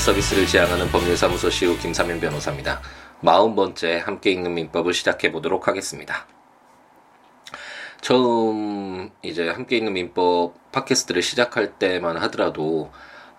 서비스를 지향하는 법률사무소 시우 김사면 변호사입니다. 마흔 번째 함께 읽는 민법을 시작해 보도록 하겠습니다. 처음 이제 함께 읽는 민법 팟캐스트를 시작할 때만 하더라도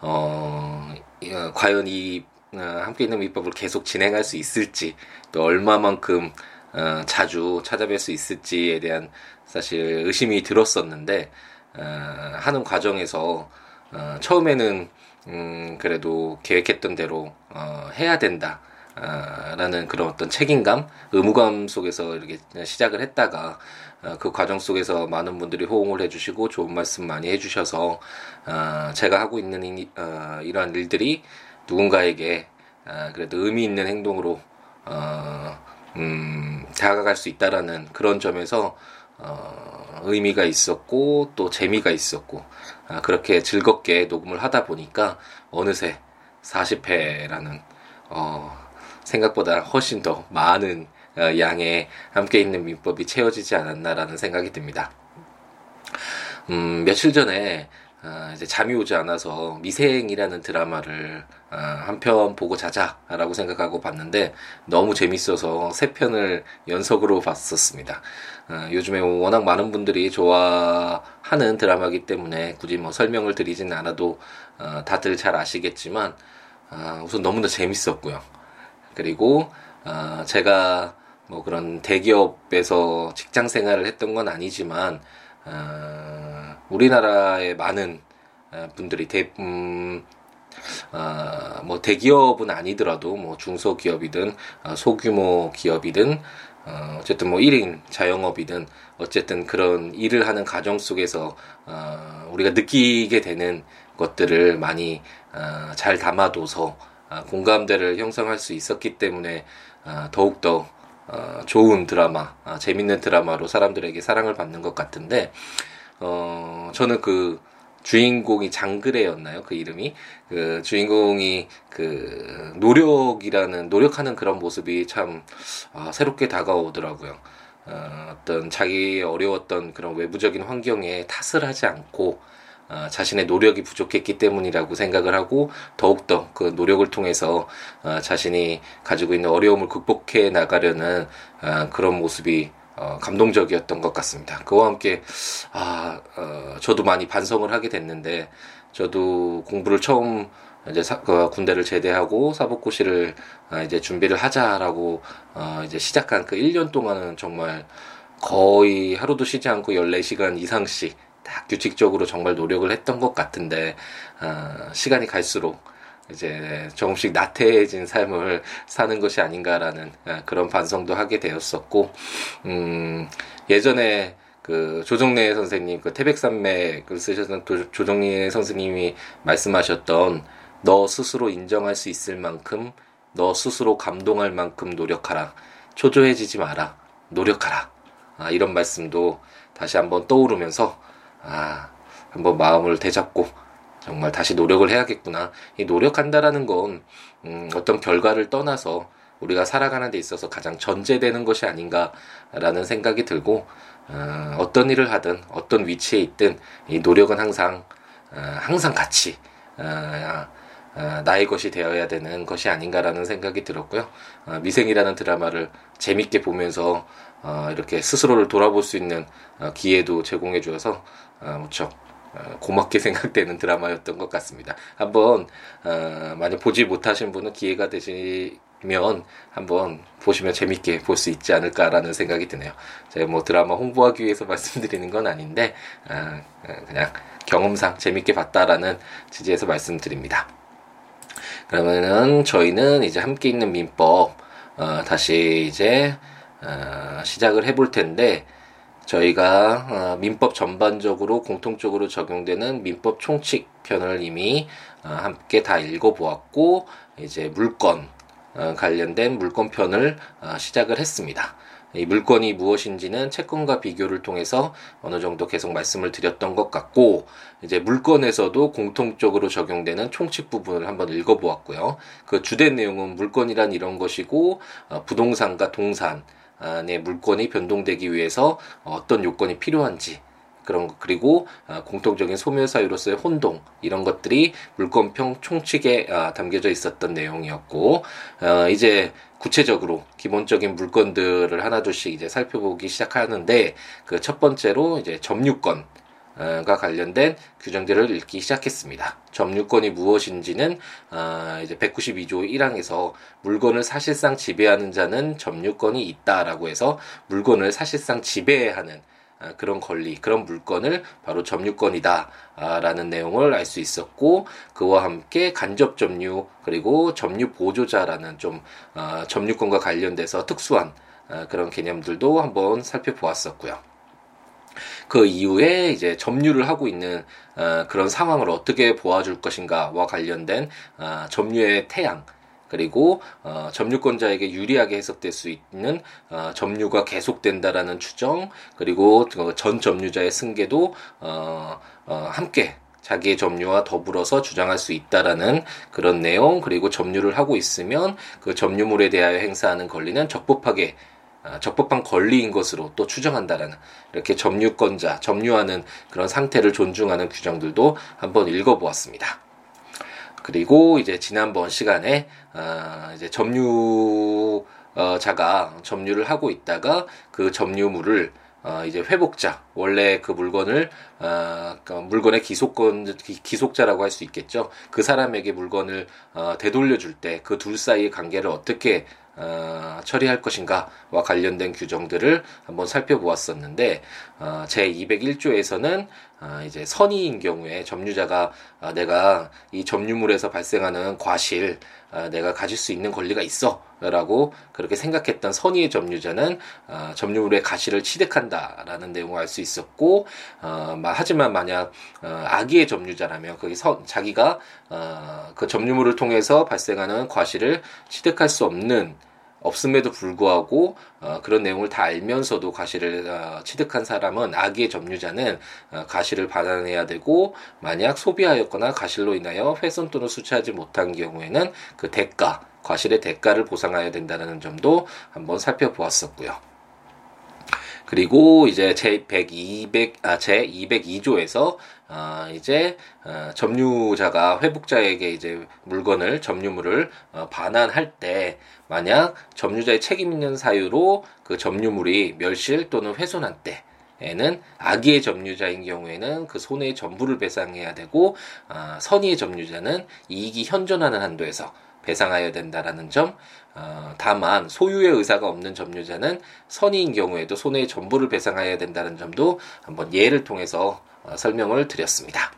어, 어 과연 이 어, 함께 있는 민법을 계속 진행할 수 있을지 또 얼마만큼 어, 자주 찾아뵐 수 있을지에 대한 사실 의심이 들었었는데 어, 하는 과정에서 어, 처음에는 음, 그래도 계획했던 대로 어, 해야 된다. 아, 라는 그런 어떤 책임감, 의무감 속에서 이렇게 시작을 했다가 어, 그 과정 속에서 많은 분들이 호응을 해주시고 좋은 말씀 많이 해주셔서 어, 제가 하고 있는 이, 어, 이러한 일들이 누군가에게 어, 그래도 의미 있는 행동으로 어, 음, 다가갈 수 있다라는 그런 점에서 어, 의미가 있었고 또 재미가 있었고 아, 그렇게 즐겁게 녹음을 하다 보니까 어느새 40회라는 어, 생각보다 훨씬 더 많은 어, 양의 함께 있는 민법이 채워지지 않았나라는 생각이 듭니다. 음, 며칠 전에 어, 이제 잠이 오지 않아서 미생이라는 드라마를 어, 한편 보고 자자라고 생각하고 봤는데 너무 재밌어서 세 편을 연속으로 봤었습니다. 어, 요즘에 워낙 많은 분들이 좋아하는 드라마기 때문에 굳이 뭐 설명을 드리진 않아도 어, 다들 잘 아시겠지만 어, 우선 너무나 재밌었고요. 그리고 어, 제가 뭐 그런 대기업에서 직장 생활을 했던 건 아니지만 어, 우리나라의 많은 어, 분들이 대, 음, 어, 뭐 대기업은 아니더라도 뭐 중소기업이든 어, 소규모 기업이든 어, 어쨌든 뭐 1인 자영업이든 어쨌든 그런 일을 하는 가정 속에서 어, 우리가 느끼게 되는 것들을 많이 어, 잘 담아둬서 어, 공감대를 형성할 수 있었기 때문에 어, 더욱더 어, 좋은 드라마, 어, 재밌는 드라마로 사람들에게 사랑을 받는 것 같은데, 어, 저는 그 주인공이 장그래였나요? 그 이름이 그 주인공이 그 노력이라는 노력하는 그런 모습이 참 아, 새롭게 다가오더라고요. 어, 어떤 자기의 어려웠던 그런 외부적인 환경에 탓을 하지 않고 어, 자신의 노력이 부족했기 때문이라고 생각을 하고 더욱더 그 노력을 통해서 어, 자신이 가지고 있는 어려움을 극복해 나가려는 어, 그런 모습이 어, 감동적이었던 것 같습니다. 그와 함께 아 어, 저도 많이 반성을 하게 됐는데 저도 공부를 처음 이제 사, 그 군대를 제대하고 사법고시를 아, 이제 준비를 하자라고 어, 이제 시작한 그 1년 동안은 정말 거의 하루도 쉬지 않고 14시간 이상씩 딱 규칙적으로 정말 노력을 했던 것 같은데 어, 시간이 갈수록 이제 조금씩 나태해진 삶을 사는 것이 아닌가라는 어, 그런 반성도 하게 되었었고 음, 예전에 그 조정래 선생님 그 태백산맥을 쓰셨던 조정래 선생님이 말씀하셨던 너 스스로 인정할 수 있을 만큼 너 스스로 감동할 만큼 노력하라. 초조해지지 마라. 노력하라. 아, 이런 말씀도 다시 한번 떠오르면서 아, 한번 마음을 되잡고 정말 다시 노력을 해야겠구나. 이 노력한다라는 건 음, 어떤 결과를 떠나서 우리가 살아가는 데 있어서 가장 전제되는 것이 아닌가라는 생각이 들고 어, 어떤 일을 하든 어떤 위치에 있든 이 노력은 항상 어, 항상 같이 어, 어, 나의 것이 되어야 되는 것이 아닌가라는 생각이 들었고요. 어, 미생이라는 드라마를 재밌게 보면서 어, 이렇게 스스로를 돌아볼 수 있는 어, 기회도 제공해 주어서 어, 무척 어, 고맙게 생각되는 드라마였던 것 같습니다. 한번 어, 만약 보지 못하신 분은 기회가 되시면 한번 보시면 재밌게 볼 수 있지 않을까라는 생각이 드네요. 제가 뭐 드라마 홍보하기 위해서 말씀드리는 건 아닌데 어, 어, 그냥 경험상 재밌게 봤다라는 취지에서 말씀드립니다. 그러면은 저희는 이제 함께 있는 민법 어, 다시 이제 어, 시작을 해볼 텐데 저희가 어, 민법 전반적으로 공통적으로 적용되는 민법 총칙 편을 이미 어, 함께 다 읽어보았고 이제 물건 어, 관련된 물건편을 어, 시작을 했습니다. 이 물건이 무엇인지는 채권과 비교를 통해서 어느 정도 계속 말씀을 드렸던 것 같고 이제 물건에서도 공통적으로 적용되는 총칙 부분을 한번 읽어보았고요. 그 주된 내용은 물건이란 이런 것이고 어, 부동산과 동산 의 물건이 변동되기 위해서 어떤 요건이 필요한지 그런 거 그리고 아, 공통적인 소멸 사유로서의 혼동 이런 것들이 물권평 총칙에 아, 담겨져 있었던 내용이었고 어, 이제 구체적으로 기본적인 물건들을 하나둘씩 이제 살펴보기 시작하는데 그 첫 번째로 이제 점유권 가 관련된 규정들을 읽기 시작했습니다. 점유권이 무엇인지는 어, 이제 192조 1항에서 물건을 사실상 지배하는 자는 점유권이 있다라고 해서 물건을 사실상 지배하는 아, 그런 권리, 그런 물건을 바로 점유권이다라는 내용을 알 수 있었고 그와 함께 간접 점유 그리고 점유 보조자라는 좀 어, 점유권과 관련돼서 특수한 어, 그런 개념들도 한번 살펴보았었고요. 그 이후에 이제 점유를 하고 있는 어, 그런 상황을 어떻게 보아줄 것인가와 관련된 어, 점유의 태양 그리고 어, 점유권자에게 유리하게 해석될 수 있는 어, 점유가 계속된다라는 추정 그리고 그전 점유자의 승계도 어, 어, 함께 자기의 점유와 더불어서 주장할 수 있다라는 그런 내용 그리고 점유를 하고 있으면 그 점유물에 대하여 행사하는 권리는 적법하게 어, 적법한 권리인 것으로 또 추정한다라는 이렇게 점유권자 점유하는 그런 상태를 존중하는 규정들도 한번 읽어보았습니다. 그리고 이제 지난번 시간에 어, 이제 점유자가 점유를 하고 있다가 그 점유물을 어, 이제 회복자 원래 그 물건을 어, 그 물건의 기속권 기속자라고 할 수 있겠죠. 그 사람에게 물건을 어, 되돌려 줄 때 그 둘 사이의 관계를 어떻게 어, 처리할 것인가와 관련된 규정들을 한번 살펴보았었는데 어, 제 201조에서는 어, 이제 선의인 경우에 점유자가 어, 내가 이 점유물에서 발생하는 과실 어, 내가 가질 수 있는 권리가 있어 라고 그렇게 생각했던 선의의 점유자는 어, 점유물의 가실을 취득한다라는 내용을 알 수 있었고 어, 하지만 만약 어, 악의의 점유자라면 거기 서, 자기가 어, 그 점유물을 통해서 발생하는 과실을 취득할 수 없는 없음에도 불구하고 어, 그런 내용을 다 알면서도 가시를 어, 취득한 사람은 악의 점유자는 어, 가시를 받아내야 되고 만약 소비하였거나 가실로 인하여 훼손 또는 수취하지 못한 경우에는 그 대가 과실의 대가를 보상해야 된다는 점도 한번 살펴보았었고요. 그리고 이제 제 100, 200, 아, 제 202조에서 어, 이제 어, 점유자가 회복자에게 이제 물건을 점유물을 어, 반환할 때 만약 점유자의 책임 있는 사유로 그 점유물이 멸실 또는 훼손한 때 에는 악의의 점유자인 경우에는 그 손해의 전부를 배상해야 되고 어, 선의의 점유자는 이익이 현존하는 한도에서 배상하여야 된다라는 점. 어, 다만 소유의 의사가 없는 점유자는 선의인 경우에도 손해의 전부를 배상하여야 된다는 점도 한번 예를 통해서 어, 설명을 드렸습니다.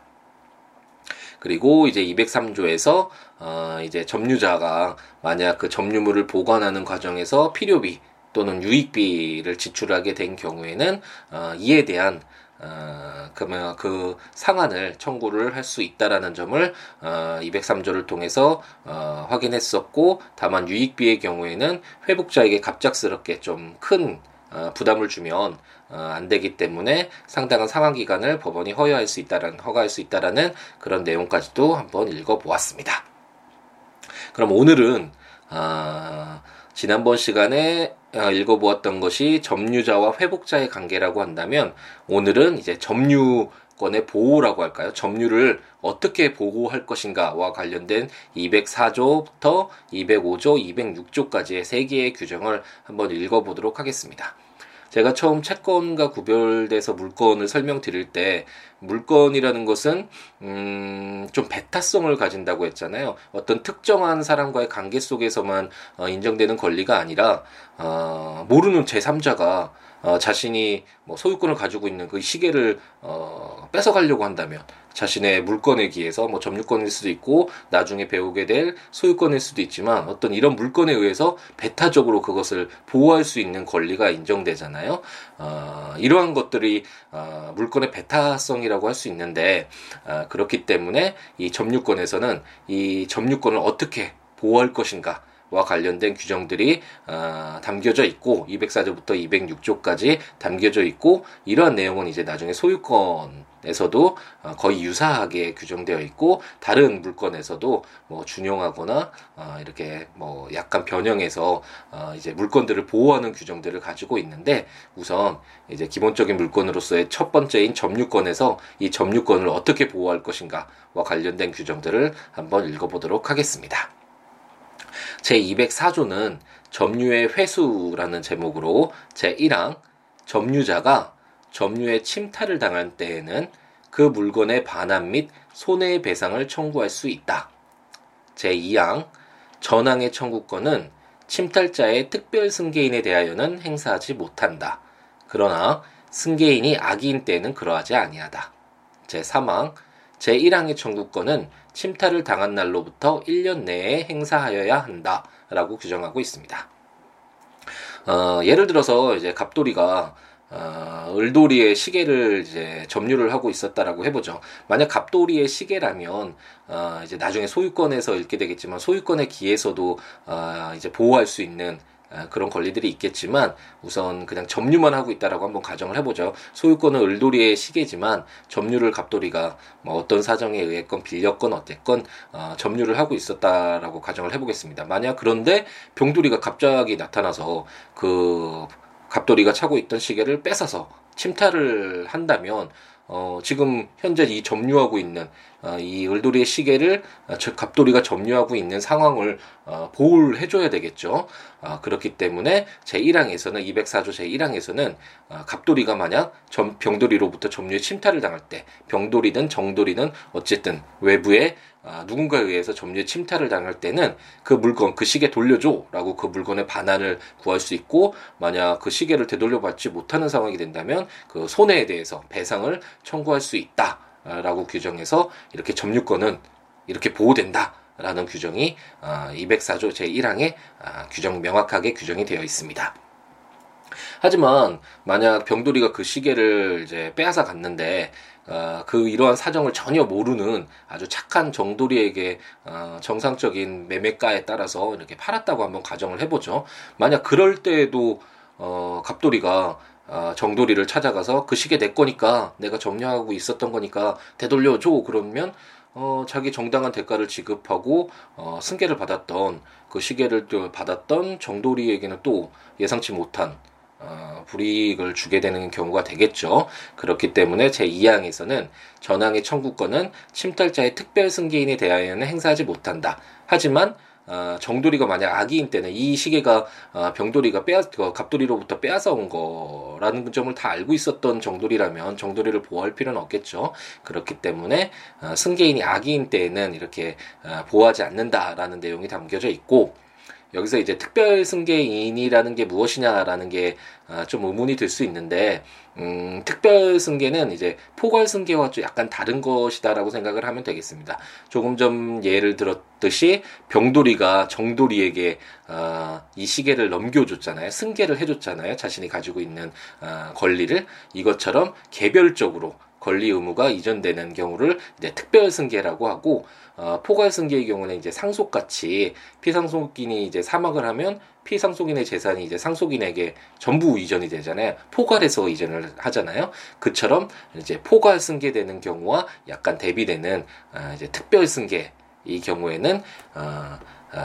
그리고 이제 203조에서 어, 이제 점유자가 만약 그 점유물을 보관하는 과정에서 필요비 또는 유익비를 지출하게 된 경우에는 어, 이에 대한 어, 그러면 그 상한을 청구를 할 수 있다라는 점을 어, 203조를 통해서 어, 확인했었고 다만 유익비의 경우에는 회복자에게 갑작스럽게 좀큰 어, 부담을 주면 어, 안 되기 때문에 상당한 상한 기간을 법원이 허용할 수 있다라는 허가할 수 있다라는 그런 내용까지도 한번 읽어보았습니다. 그럼 오늘은 어, 지난번 시간에 어, 읽어보았던 것이 점유자와 회복자의 관계라고 한다면 오늘은 이제 점유권의 보호라고 할까요? 점유를 어떻게 보호할 것인가와 관련된 204조부터 205조, 206조까지의 세 개의 규정을 한번 읽어보도록 하겠습니다. 제가 처음 채권과 구별돼서 물건을 설명드릴 때 물건이라는 것은 음, 좀 배타성을 가진다고 했잖아요. 어떤 특정한 사람과의 관계 속에서만 어, 인정되는 권리가 아니라 어, 모르는 제3자가 어, 자신이 뭐 소유권을 가지고 있는 그 시계를 어, 뺏어가려고 한다면 자신의 물건에 기해서 뭐 점유권일 수도 있고 나중에 배우게 될 소유권일 수도 있지만 어떤 이런 물건에 의해서 배타적으로 그것을 보호할 수 있는 권리가 인정되잖아요. 어, 이러한 것들이 어, 물건의 배타성이라고 할 수 있는데 어, 그렇기 때문에 이 점유권에서는 이 점유권을 어떻게 보호할 것인가 와 관련된 규정들이 어, 담겨져 있고 204조부터 206조까지 담겨져 있고 이러한 내용은 이제 나중에 소유권 에서도 어, 거의 유사하게 규정되어 있고 다른 물건에서도 뭐 준용하거나 어, 이렇게 뭐 약간 변형해서 어, 이제 물건들을 보호하는 규정들을 가지고 있는데 우선 이제 기본적인 물건으로서의 첫 번째인 점유권에서 이 점유권을 어떻게 보호할 것인가와 관련된 규정들을 한번 읽어보도록 하겠습니다. 제 204조는 점유의 회수라는 제목으로 제 1항 점유자가 점유의 침탈을 당할 때에는 그 물건의 반환 및 손해배상을 청구할 수 있다. 제2항 전항의 청구권은 침탈자의 특별 승계인에 대하여는 행사하지 못한다. 그러나 승계인이 악의인 때는 그러하지 아니하다. 제3항 제1항의 청구권은 침탈을 당한 날로부터 1년 내에 행사하여야 한다. 라고 규정하고 있습니다. 어, 예를 들어서 이제 갑돌이가 어, 을돌이의 시계를 이제 점유를 하고 있었다라고 해보죠. 만약 갑돌이의 시계라면 어, 이제 나중에 소유권에서 읽게 되겠지만 소유권의 기에서도 어, 이제 보호할 수 있는 아, 그런 권리들이 있겠지만 우선 그냥 점유만 하고 있다라고 한번 가정을 해보죠. 소유권은 을돌이의 시계지만 점유를 갑돌이가 뭐 어떤 사정에 의했건 빌렸건 어쨌건 어, 점유를 하고 있었다라고 가정을 해보겠습니다. 만약 그런데 병돌이가 갑자기 나타나서 그 갑돌이가 차고 있던 시계를 뺏어서 침탈을 한다면 어, 지금 현재 이 점유하고 있는 어, 이 을돌이의 시계를 어, 갑돌이가 점유하고 있는 상황을 어, 보호를 해줘야 되겠죠. 어, 그렇기 때문에 제1항에서는 204조 제1항에서는 어, 갑돌이가 만약 점, 병돌이로부터 점유의 침탈을 당할 때 병돌이든 정돌이든 어쨌든 외부에 아, 누군가에 의해서 점유의 침탈을 당할 때는 그 물건, 그 시계 돌려줘라고 그 물건의 반환을 구할 수 있고 만약 그 시계를 되돌려받지 못하는 상황이 된다면 그 손해에 대해서 배상을 청구할 수 있다 라고 규정해서 이렇게 점유권은 이렇게 보호된다. 라는 규정이 204조 아, 제1항에 아, 규정 명확하게 규정이 되어 있습니다. 하지만 만약 병돌이가 그 시계를 이제 빼앗아 갔는데 어, 그 이러한 사정을 전혀 모르는 아주 착한 정돌이에게 어, 정상적인 매매가에 따라서 이렇게 팔았다고 한번 가정을 해보죠. 만약 그럴 때에도 어, 갑돌이가 어, 정돌이를 찾아가서 그 시계 내 거니까 내가 점유하고 있었던 거니까 되돌려 줘 그러면 어, 자기 정당한 대가를 지급하고 어, 승계를 받았던 그 시계를 또 받았던 정돌이에게는 또 예상치 못한 어, 불이익을 주게 되는 경우가 되겠죠. 그렇기 때문에 제2항에서는 전항의 청구권은 침탈자의 특별 승계인에 대하여는 행사하지 못한다. 하지만 어, 정돌이가 만약 악의인 때는 이 시계가 어, 병돌이가 빼앗 그 갑돌이로부터 빼앗아 온 거라는 점을 다 알고 있었던 정돌이라면 정돌이를 보호할 필요는 없겠죠. 그렇기 때문에 어, 승계인이 악의인 때에는 이렇게 어, 보호하지 않는다라는 내용이 담겨져 있고 여기서 이제 특별 승계인이라는 게 무엇이냐라는 게좀 아, 의문이 들 수 있는데 음, 특별 승계는 이제 포괄 승계와 좀 약간 다른 것이다라고 생각을 하면 되겠습니다. 조금 전 예를 들었듯이 병돌이가 정돌이에게 어, 이 시계를 넘겨줬잖아요. 승계를 해줬잖아요. 자신이 가지고 있는 어, 권리를 이것처럼 개별적으로 권리 의무가 이전되는 경우를 이제 특별 승계라고 하고 어, 포괄 승계의 경우는 이제 상속같이 피상속인이 이제 사망을 하면 피상속인의 재산이 이제 상속인에게 전부 이전이 되잖아요. 포괄해서 이전을 하잖아요. 그처럼 이제 포괄 승계되는 경우와 약간 대비되는 어, 이제 특별 승계 이 경우에는 어, 어,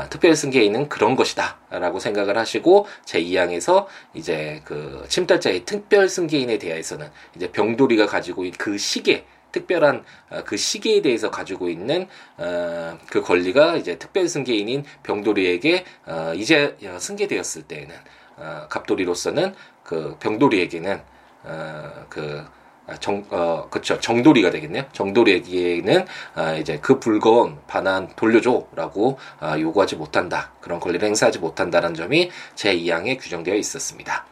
특별 승계인은 그런 것이다라고 생각을 하시고 제 2항에서 이제 그 침탈자의 특별 승계인에 대해서는 이제 병돌이가 가지고 있는 그 시계 특별한 어, 그 시계에 대해서 가지고 있는 어, 그 권리가 이제 특별 승계인인 병돌이에게 어, 이제 승계되었을 때에는 어, 갑돌이로서는 그 병돌이에게는 어, 그 아, 정, 어, 그쵸. 정돌이가 되겠네요. 정돌이에게는, 아, 이제 그 불건 반환 돌려줘. 라고, 아, 요구하지 못한다. 그런 권리를 행사하지 못한다는 점이 제2항에 규정되어 있었습니다.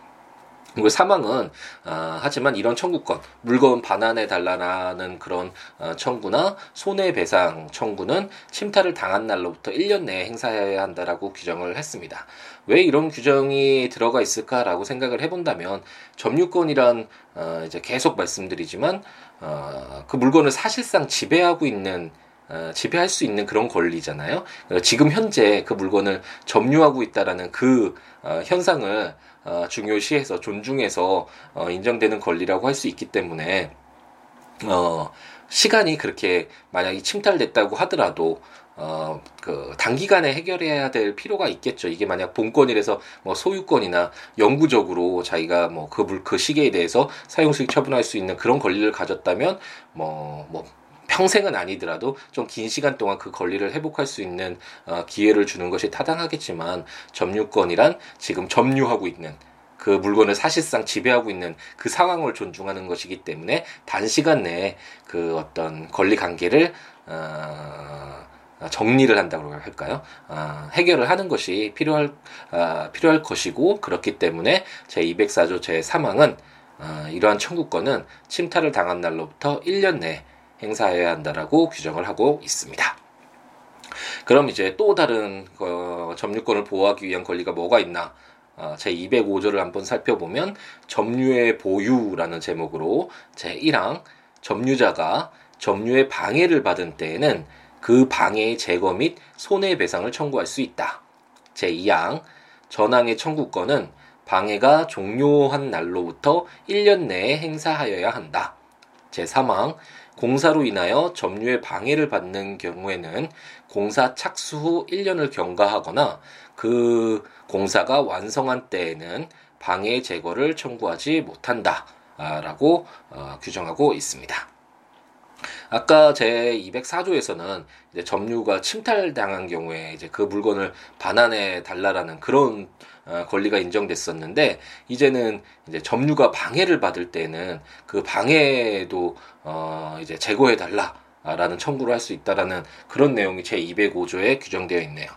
그리고 사망은 어, 하지만 이런 청구권 물건 반환해 달라는 그런 어, 청구나 손해배상 청구는 침탈을 당한 날로부터 1년 내에 행사해야 한다라고 규정을 했습니다. 왜 이런 규정이 들어가 있을까라고 생각을 해본다면 점유권이란 어, 이제 계속 말씀드리지만 어, 그 물건을 사실상 지배하고 있는 어, 지배할 수 있는 그런 권리잖아요. 지금 현재 그 물건을 점유하고 있다라는 그 어, 현상을 어, 중요시해서 존중해서 어, 인정되는 권리라고 할 수 있기 때문에 어, 시간이 그렇게 만약에 침탈됐다고 하더라도 어, 그, 단기간에 해결해야 될 필요가 있겠죠. 이게 만약 본권이라서 뭐 소유권이나 영구적으로 자기가 뭐 그 물, 그 시계에 대해서 사용 수익 처분할 수 있는 그런 권리를 가졌다면 뭐, 뭐, 평생은 아니더라도 좀 긴 시간 동안 그 권리를 회복할 수 있는 어, 기회를 주는 것이 타당하겠지만 점유권이란 지금 점유하고 있는 그 물건을 사실상 지배하고 있는 그 상황을 존중하는 것이기 때문에 단시간 내에 그 어떤 권리 관계를 어, 정리를 한다고 할까요? 어, 해결을 하는 것이 필요할 어, 필요할 것이고 그렇기 때문에 제 204조 제 3항은 어, 이러한 청구권은 침탈을 당한 날로부터 1년 내에 행사해야 한다라고 규정을 하고 있습니다. 그럼 이제 또 다른 어, 점유권을 보호하기 위한 권리가 뭐가 있나? 어, 제 205조를 한번 살펴보면 점유의 보유라는 제목으로 제 1항 점유자가 점유의 방해를 받은 때에는 그 방해의 제거 및 손해배상을 청구할 수 있다. 제 2항 전항의 청구권은 방해가 종료한 날로부터 1년 내에 행사하여야 한다. 제 3항 공사로 인하여 점유의 방해를 받는 경우에는 공사 착수 후 1년을 경과하거나 그 공사가 완성한 때에는 방해 제거를 청구하지 못한다. 라고 어, 규정하고 있습니다. 아까 제 204조에서는 이제 점유가 침탈당한 경우에 이제 그 물건을 반환해 달라라는 그런 어, 권리가 인정됐었는데 이제는 이제 점유가 방해를 받을 때는 그 방해도 어 이제 제거해 달라. 라는 청구를 할 수 있다라는 그런 내용이 제 205조에 규정되어 있네요.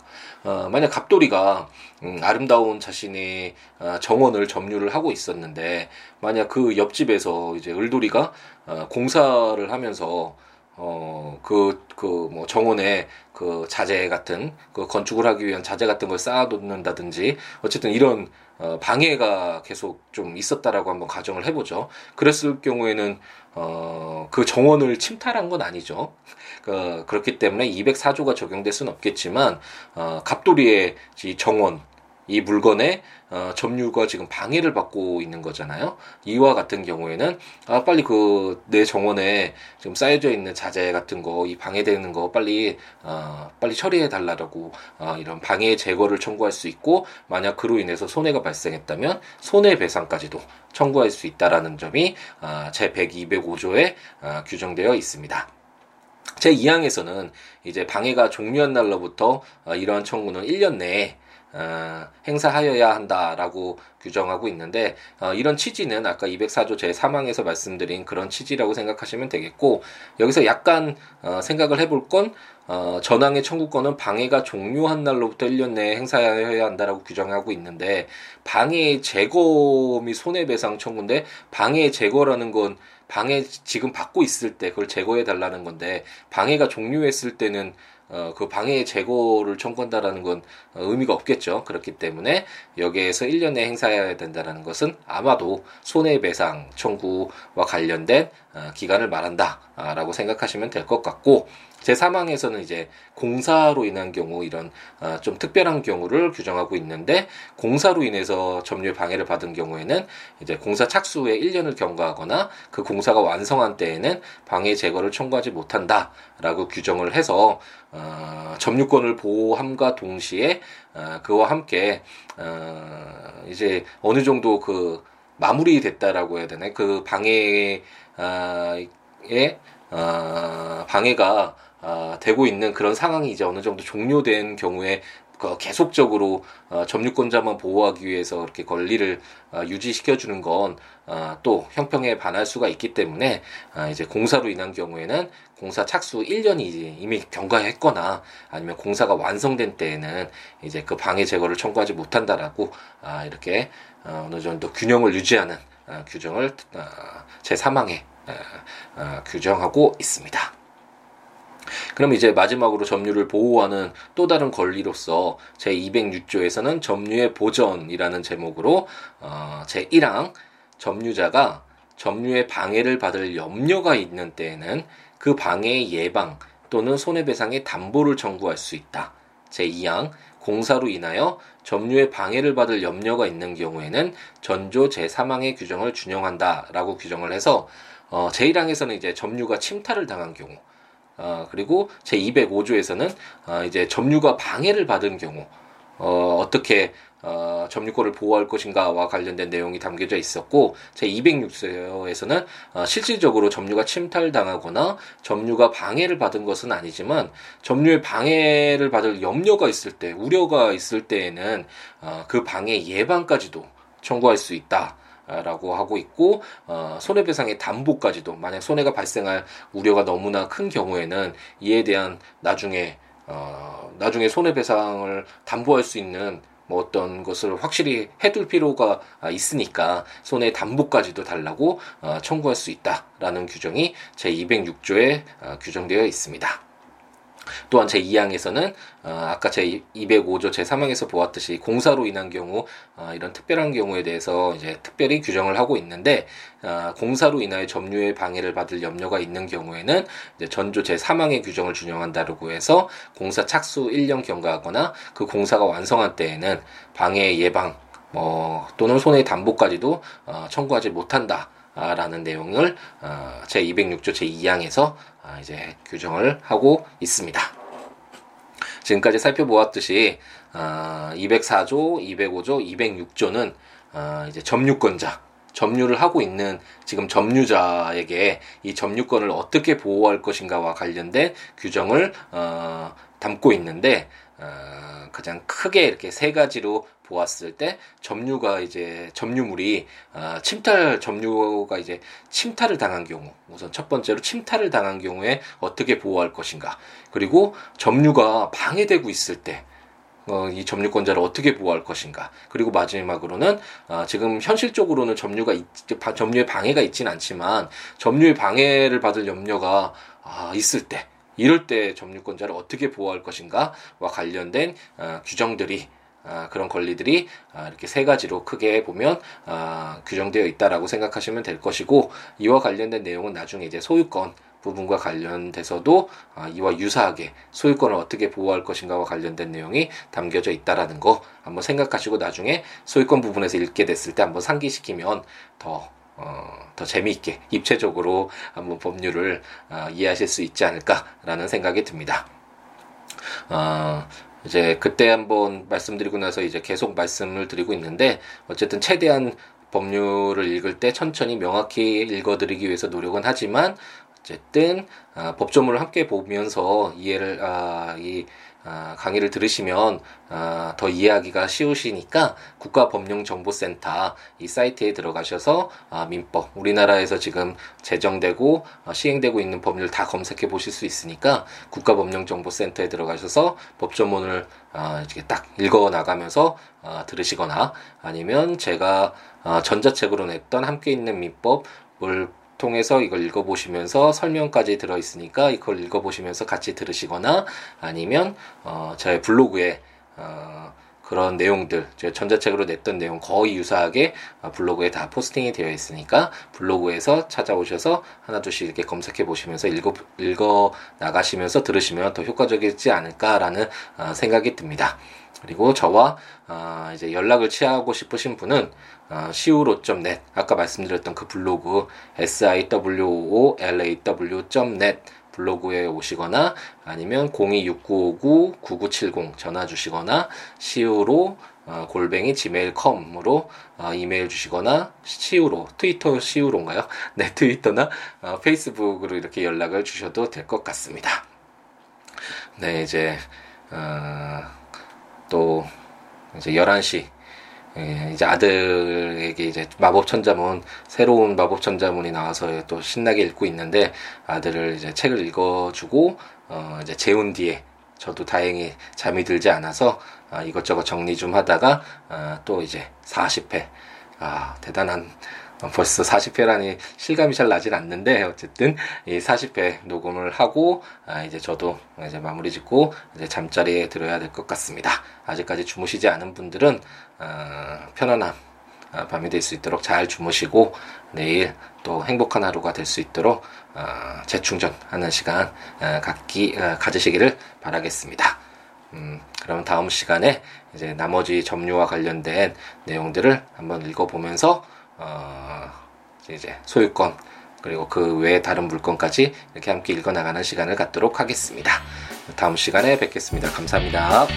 어, 만약 갑돌이가 음, 아름다운 자신의 어, 정원을 점유를 하고 있었는데 만약 그 옆집에서 이제 을돌이가 어, 공사를 하면서 어, 그, 그, 뭐, 정원에 그 자재 같은, 그 건축을 하기 위한 자재 같은 걸 쌓아놓는다든지, 어쨌든 이런, 어, 방해가 계속 좀 있었다라고 한번 가정을 해보죠. 그랬을 경우에는, 어, 그 정원을 침탈한 건 아니죠. 그, 그렇기 때문에 204조가 적용될 수는 없겠지만, 어, 갑돌이의 이 정원, 이 물건의 어, 점유가 지금 방해를 받고 있는 거잖아요. 이와 같은 경우에는 아 빨리 그 내 정원에 지금 쌓여져 있는 자재 같은 거 이 방해되는 거 빨리 어, 빨리 처리해 달라고 어, 이런 방해 제거를 청구할 수 있고 만약 그로 인해서 손해가 발생했다면 손해배상까지도 청구할 수 있다라는 점이 어, 제 100, 205조에 어, 규정되어 있습니다. 제 2항에서는 이제 방해가 종료한 날로부터 어, 이러한 청구는 1년 내에 어, 행사하여야 한다라고 규정하고 있는데 어, 이런 취지는 아까 204조 제3항에서 말씀드린 그런 취지라고 생각하시면 되겠고 여기서 약간 어, 생각을 해볼 건 어, 전항의 청구권은 방해가 종료한 날로부터 1년 내에 행사해야 한다라고 규정하고 있는데 방해 제거 및 손해배상 청구인데 방해 제거라는 건 방해 지금 받고 있을 때 그걸 제거해 달라는 건데 방해가 종료했을 때는 어, 그 방해 제거를 청구한다라는 건 어, 의미가 없겠죠. 그렇기 때문에 여기에서 1년에 행사해야 된다는 것은 아마도 손해배상 청구와 관련된 어, 기간을 말한다라고 생각하시면 될 것 같고 제 사망에서는 이제 공사로 인한 경우 이런 어, 좀 특별한 경우를 규정하고 있는데 공사로 인해서 점유의 방해를 받은 경우에는 이제 공사 착수 후에 1년을 경과하거나 그 공사가 완성한 때에는 방해 제거를 청구하지 못한다라고 규정을 해서 어, 점유권을 보호함과 동시에 어, 그와 함께 어, 이제 어느 정도 그 마무리됐다라고 해야 되나 그 방해의 어, 방해가 어, 되고 있는 그런 상황이 이제 어느 정도 종료된 경우에 그 계속적으로 어, 점유권자만 보호하기 위해서 이렇게 권리를 어, 유지시켜주는 건또 어, 형평에 반할 수가 있기 때문에 어, 이제 공사로 인한 경우에는 공사 착수 1년이 이미 경과했거나 아니면 공사가 완성된 때에는 이제 그 방해 제거를 청구하지 못한다라고 아, 이렇게 어, 어느 정도 균형을 유지하는 어, 규정을 어, 제 3항에 어, 어, 규정하고 있습니다. 그럼 이제 마지막으로 점유를 보호하는 또 다른 권리로서 제 206조에서는 점유의 보전이라는 제목으로 어, 제 1항 점유자가 점유의 방해를 받을 염려가 있는 때에는 그 방해의 예방 또는 손해배상의 담보를 청구할 수 있다. 제 2항 공사로 인하여 점유의 방해를 받을 염려가 있는 경우에는 전조 제3항의 규정을 준용한다라고 규정을 해서 어, 제1항에서는 이제 점유가 침탈을 당한 경우, 어, 그리고 제 205조에서는 어, 이제 점유가 방해를 받은 경우, 어, 어떻게 어, 점유권을 보호할 것인가와 관련된 내용이 담겨져 있었고 제 206조에서는 어, 실질적으로 점유가 침탈당하거나 점유가 방해를 받은 것은 아니지만 점유의 방해를 받을 염려가 있을 때 우려가 있을 때에는 어, 그 방해 예방까지도 청구할 수 있다. 라고 하고 있고 어, 손해배상의 담보까지도 만약 손해가 발생할 우려가 너무나 큰 경우에는 이에 대한 나중에 어, 나중에 손해배상을 담보할 수 있는 뭐 어떤 것을 확실히 해둘 필요가 있으니까 손해 담보까지도 달라고 어, 청구할 수 있다라는 규정이 제 206조에 어, 규정되어 있습니다. 또한 제2항에서는 어, 아까 제 205조 제3항에서 보았듯이 공사로 인한 경우 어, 이런 특별한 경우에 대해서 이제 특별히 규정을 하고 있는데 어, 공사로 인하여 점유의 방해를 받을 염려가 있는 경우에는 전조 제3항의 규정을 준용한다고 해서 공사 착수 1년 경과하거나 그 공사가 완성한 때에는 방해 예방 뭐 또는 손해 담보까지도 어, 청구하지 못한다. 라는 내용을 어, 제 206조 제 2항에서 아, 이제 규정을 하고 있습니다. 지금까지 살펴보았듯이 204조, 205조, 206조는 이제 점유권자, 점유를 하고 있는 지금 점유자에게 이 점유권을 어떻게 보호할 것인가와 관련된 규정을 어, 담고 있는데 어, 가장 크게 이렇게 세 가지로 보았을 때 점유가 이제 점유물이 어, 침탈 점유가 이제 침탈을 당한 경우 우선 첫 번째로 침탈을 당한 경우에 어떻게 보호할 것인가 그리고 점유가 방해되고 있을 때 어, 이 점유권자를 어떻게 보호할 것인가. 그리고 마지막으로는 어, 지금 현실적으로는 점유가 있, 점유의 방해가 있지는 않지만 점유의 방해를 받을 염려가 아, 있을 때 이럴 때 점유권자를 어떻게 보호할 것인가와 관련된 어, 규정들이 아, 그런 권리들이 아, 이렇게 세 가지로 크게 보면 아, 규정되어 있다라고 생각하시면 될 것이고 이와 관련된 내용은 나중에 이제 소유권 부분과 관련돼서도 아, 이와 유사하게 소유권을 어떻게 보호할 것인가와 관련된 내용이 담겨져 있다라는 거 한번 생각하시고 나중에 소유권 부분에서 읽게 됐을 때 한번 상기시키면 더 어, 더 재미있게 입체적으로 한번 법률을 어, 이해하실 수 있지 않을까라는 생각이 듭니다. 어, 이제 그때 한번 말씀드리고 나서 이제 계속 말씀을 드리고 있는데 어쨌든 최대한 법률을 읽을 때 천천히 명확히 읽어드리기 위해서 노력은 하지만 어쨌든 아, 법조문을 함께 보면서 이해를 아, 이 아, 강의를 들으시면 아, 더 이해하기가 쉬우시니까 국가법령정보센터 이 사이트에 들어가셔서 아, 민법 우리나라에서 지금 제정되고 어, 시행되고 있는 법률 다 검색해 보실 수 있으니까 국가법령정보센터에 들어가셔서 법조문을 아, 이렇게 딱 읽어 나가면서 아, 들으시거나 아니면 제가 아, 전자책으로 냈던 함께 있는 민법을 통해서 이걸 읽어보시면서 설명까지 들어있으니까 이걸 읽어보시면서 같이 들으시거나 아니면 어, 저의 블로그에 어, 그런 내용들 제가 전자책으로 냈던 내용 거의 유사하게 어, 블로그에 다 포스팅이 되어 있으니까 블로그에서 찾아오셔서 하나둘씩 이렇게 검색해 보시면서 읽어 읽어 나가시면서 들으시면 더 효과적이지 않을까라는 어, 생각이 듭니다. 그리고 저와 어, 이제 연락을 취하고 싶으신 분은 어, siwo.net 아까 말씀드렸던 그 블로그 siwoolaw.net 블로그에 오시거나 아니면 026959-9970 전화 주시거나 siwo 어, 골뱅이 gmail.com으로 어, 이메일 주시거나 시우로 트위터 시우로인가요? 네 트위터나 어, 페이스북으로 이렇게 연락을 주셔도 될 것 같습니다. 네 이제 어, 또 이제 11시 예, 이제 아들에게 이제 마법 천자문 새로운 마법 천자문이 나와서 또 신나게 읽고 있는데 아들을 이제 책을 읽어주고 어 이제 재운 뒤에 저도 다행히 잠이 들지 않아서 아, 이것저것 정리 좀 하다가 아, 또 이제 40회 아 대단한 어, 벌써 40회라니 실감이 잘 나질 않는데 어쨌든 이 40회 녹음을 하고 아 이제 저도 이제 마무리 짓고 이제 잠자리에 들어야 될 것 같습니다. 아직까지 주무시지 않은 분들은 어, 편안한 어, 밤이 될 수 있도록 잘 주무시고 내일 또 행복한 하루가 될 수 있도록 어, 재충전하는 시간 어, 갖기 어, 가지시기를 바라겠습니다. 음, 그럼 다음 시간에 이제 나머지 점유와 관련된 내용들을 한번 읽어보면서 어, 이제 소유권 그리고 그 외에 다른 물건까지 이렇게 함께 읽어나가는 시간을 갖도록 하겠습니다. 다음 시간에 뵙겠습니다. 감사합니다.